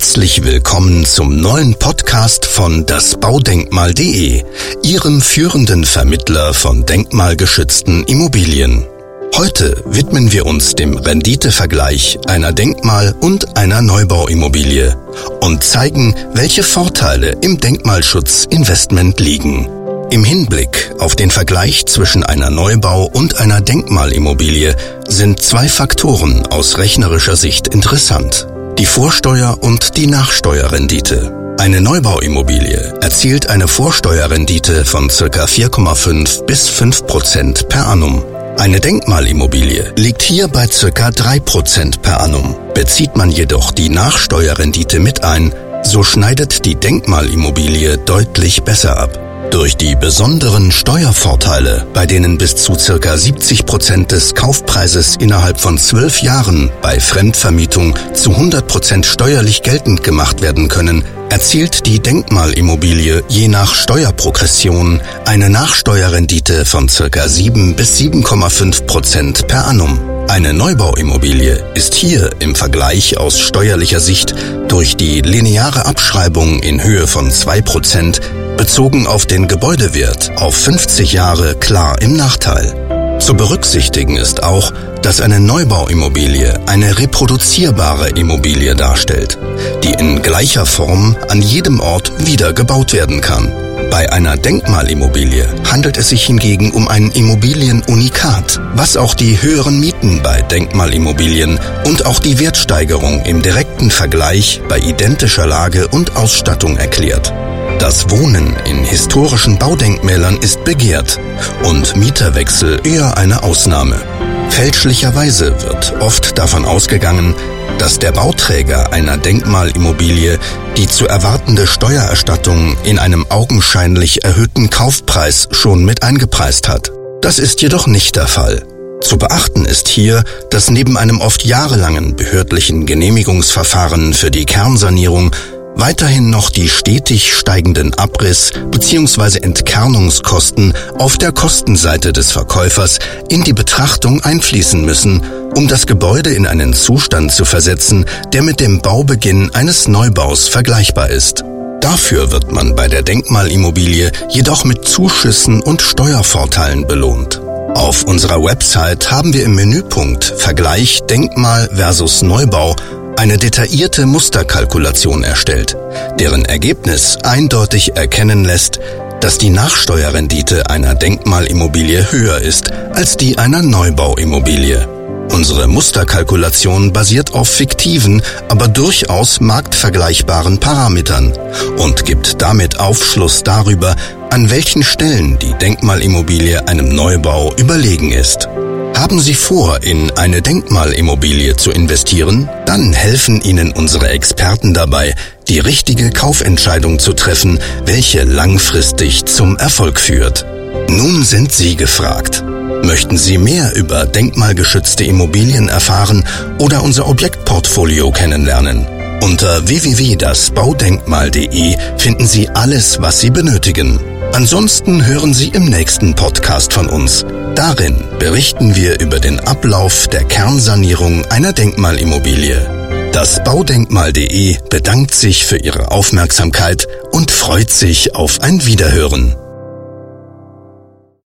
Herzlich willkommen zum neuen Podcast von dasbaudenkmal.de, Ihrem führenden Vermittler von denkmalgeschützten Immobilien. Heute widmen wir uns dem Renditevergleich einer Denkmal- und einer Neubauimmobilie und zeigen, welche Vorteile im Denkmalschutzinvestment liegen. Im Hinblick auf den Vergleich zwischen einer Neubau- und einer Denkmalimmobilie sind zwei Faktoren aus rechnerischer Sicht interessant. Die Vorsteuer- und die Nachsteuerrendite. Eine Neubauimmobilie erzielt eine Vorsteuerrendite von ca. 4,5 bis 5 Prozent per annum. Eine Denkmalimmobilie liegt hier bei ca. 3 Prozent per annum. Bezieht man jedoch die Nachsteuerrendite mit ein, so schneidet die Denkmalimmobilie deutlich besser ab. Durch die besonderen Steuervorteile, bei denen bis zu circa 70 Prozent des Kaufpreises innerhalb von zwölf Jahren bei Fremdvermietung zu 100 Prozent steuerlich geltend gemacht werden können, erzielt die Denkmalimmobilie je nach Steuerprogression eine Nachsteuerrendite von circa 7 bis 7,5 Prozent per annum. Eine Neubauimmobilie ist hier im Vergleich aus steuerlicher Sicht durch die lineare Abschreibung in Höhe von 2% bezogen auf den Gebäudewert auf 50 Jahre klar im Nachteil. Zu berücksichtigen ist auch, dass eine Neubauimmobilie eine reproduzierbare Immobilie darstellt, die in gleicher Form an jedem Ort wieder gebaut werden kann. Bei einer Denkmalimmobilie handelt es sich hingegen um ein Immobilienunikat, was auch die höheren Mieten bei Denkmalimmobilien und auch die Wertsteigerung im direkten Vergleich bei identischer Lage und Ausstattung erklärt. Das Wohnen in historischen Baudenkmälern ist begehrt und Mieterwechsel eher eine Ausnahme. Fälschlicherweise wird oft davon ausgegangen, dass der Bauträger einer Denkmalimmobilie die zu erwartende Steuererstattung in einem augenscheinlich erhöhten Kaufpreis schon mit eingepreist hat. Das ist jedoch nicht der Fall. Zu beachten ist hier, dass neben einem oft jahrelangen behördlichen Genehmigungsverfahren für die Kernsanierung weiterhin noch die stetig steigenden Abriss- bzw. Entkernungskosten auf der Kostenseite des Verkäufers in die Betrachtung einfließen müssen, um das Gebäude in einen Zustand zu versetzen, der mit dem Baubeginn eines Neubaus vergleichbar ist. Dafür wird man bei der Denkmalimmobilie jedoch mit Zuschüssen und Steuervorteilen belohnt. Auf unserer Website haben wir im Menüpunkt Vergleich Denkmal versus Neubau eine detaillierte Musterkalkulation erstellt, deren Ergebnis eindeutig erkennen lässt, dass die Nachsteuerrendite einer Denkmalimmobilie höher ist als die einer Neubauimmobilie. Unsere Musterkalkulation basiert auf fiktiven, aber durchaus marktvergleichbaren Parametern und gibt damit Aufschluss darüber, an welchen Stellen die Denkmalimmobilie einem Neubau überlegen ist. Haben Sie vor, in eine Denkmalimmobilie zu investieren? Dann helfen Ihnen unsere Experten dabei, die richtige Kaufentscheidung zu treffen, welche langfristig zum Erfolg führt. Nun sind Sie gefragt. Möchten Sie mehr über denkmalgeschützte Immobilien erfahren oder unser Objektportfolio kennenlernen? Unter www.dasbaudenkmal.de finden Sie alles, was Sie benötigen. Ansonsten hören Sie im nächsten Podcast von uns. Darin berichten wir über den Ablauf der Kernsanierung einer Denkmalimmobilie. Das Baudenkmal.de bedankt sich für Ihre Aufmerksamkeit und freut sich auf ein Wiederhören.